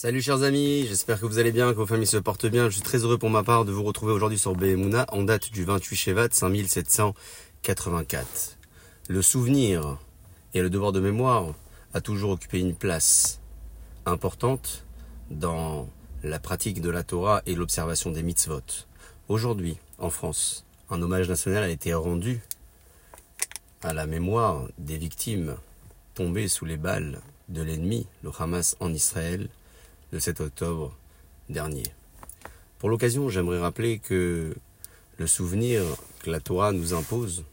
Salut chers amis, j'espère que vous allez bien, que vos familles se portent bien. Je suis très heureux pour ma part de vous retrouver aujourd'hui sur Behemuna en date du 28 Shevat 5784. Le souvenir et le devoir de mémoire a toujours occupé une place importante dans la pratique de la Torah et l'observation des mitzvot. Aujourd'hui, en France, un hommage national a été rendu à la mémoire des victimes tombées sous les balles de l'ennemi, le Hamas en Israël, le 7 octobre dernier. Pour l'occasion, j'aimerais rappeler que le souvenir que la Torah nous impose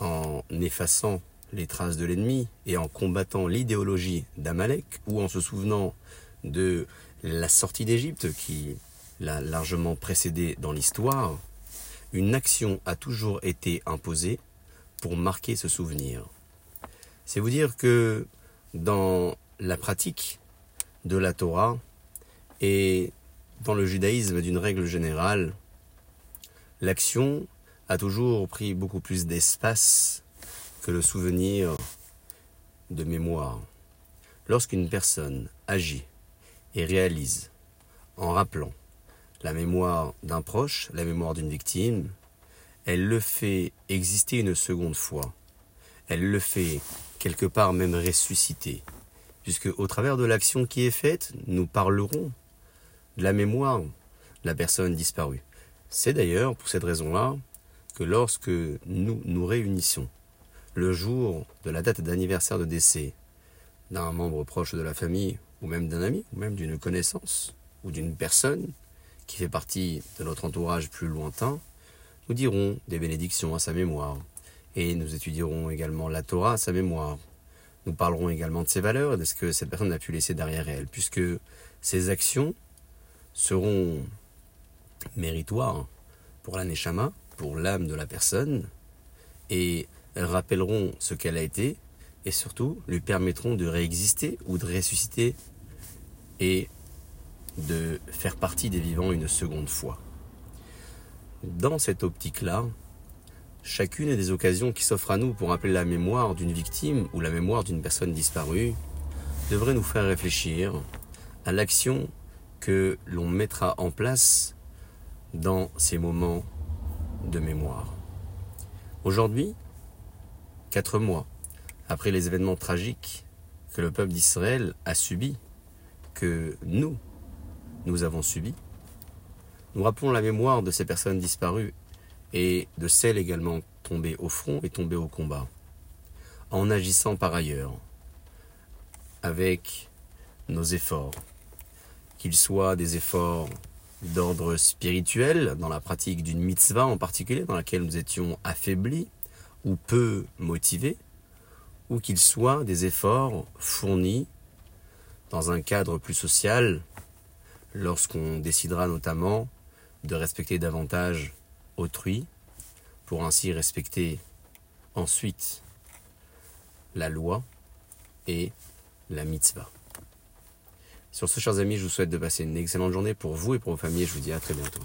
en effaçant les traces de l'ennemi et en combattant l'idéologie d'Amalek ou en se souvenant de la sortie d'Égypte qui l'a largement précédé dans l'histoire, une action a toujours été imposée pour marquer ce souvenir. C'est vous dire que dans la pratique de la Torah et dans le judaïsme d'une règle générale, l'action a toujours pris beaucoup plus d'espace que le souvenir de mémoire. Lorsqu'une personne agit et réalise en rappelant la mémoire d'un proche, la mémoire d'une victime, elle le fait exister une seconde fois. Elle le fait quelque part même ressusciter puisque au travers de l'action qui est faite, nous parlerons de la mémoire de la personne disparue. C'est d'ailleurs pour cette raison-là que lorsque nous nous réunissons le jour de la date d'anniversaire de décès d'un membre proche de la famille, ou même d'un ami, ou même d'une connaissance, ou d'une personne qui fait partie de notre entourage plus lointain, nous dirons des bénédictions à sa mémoire, et nous étudierons également la Torah à sa mémoire, nous parlerons également de ses valeurs et de ce que cette personne a pu laisser derrière elle, puisque ses actions seront méritoires pour la pour l'âme de la personne, et rappelleront ce qu'elle a été, et surtout lui permettront de réexister ou de ressusciter et de faire partie des vivants une seconde fois. Dans cette optique-là, Chacune des occasions qui s'offrent à nous pour rappeler la mémoire d'une victime ou la mémoire d'une personne disparue devrait nous faire réfléchir à l'action que l'on mettra en place dans ces moments de mémoire. Aujourd'hui, quatre mois après les événements tragiques que le peuple d'Israël a subis, que nous, nous avons subis, nous rappelons la mémoire de ces personnes disparues et de celles également tombées au front et tombées au combat, en agissant par ailleurs avec nos efforts, qu'ils soient des efforts d'ordre spirituel, dans la pratique d'une mitzvah en particulier, dans laquelle nous étions affaiblis ou peu motivés, ou qu'ils soient des efforts fournis dans un cadre plus social, lorsqu'on décidera notamment de respecter davantage autrui, pour ainsi respecter ensuite la loi et la mitzvah. Sur ce, chers amis, je vous souhaite de passer une excellente journée pour vous et pour vos familles. Je vous dis à très bientôt.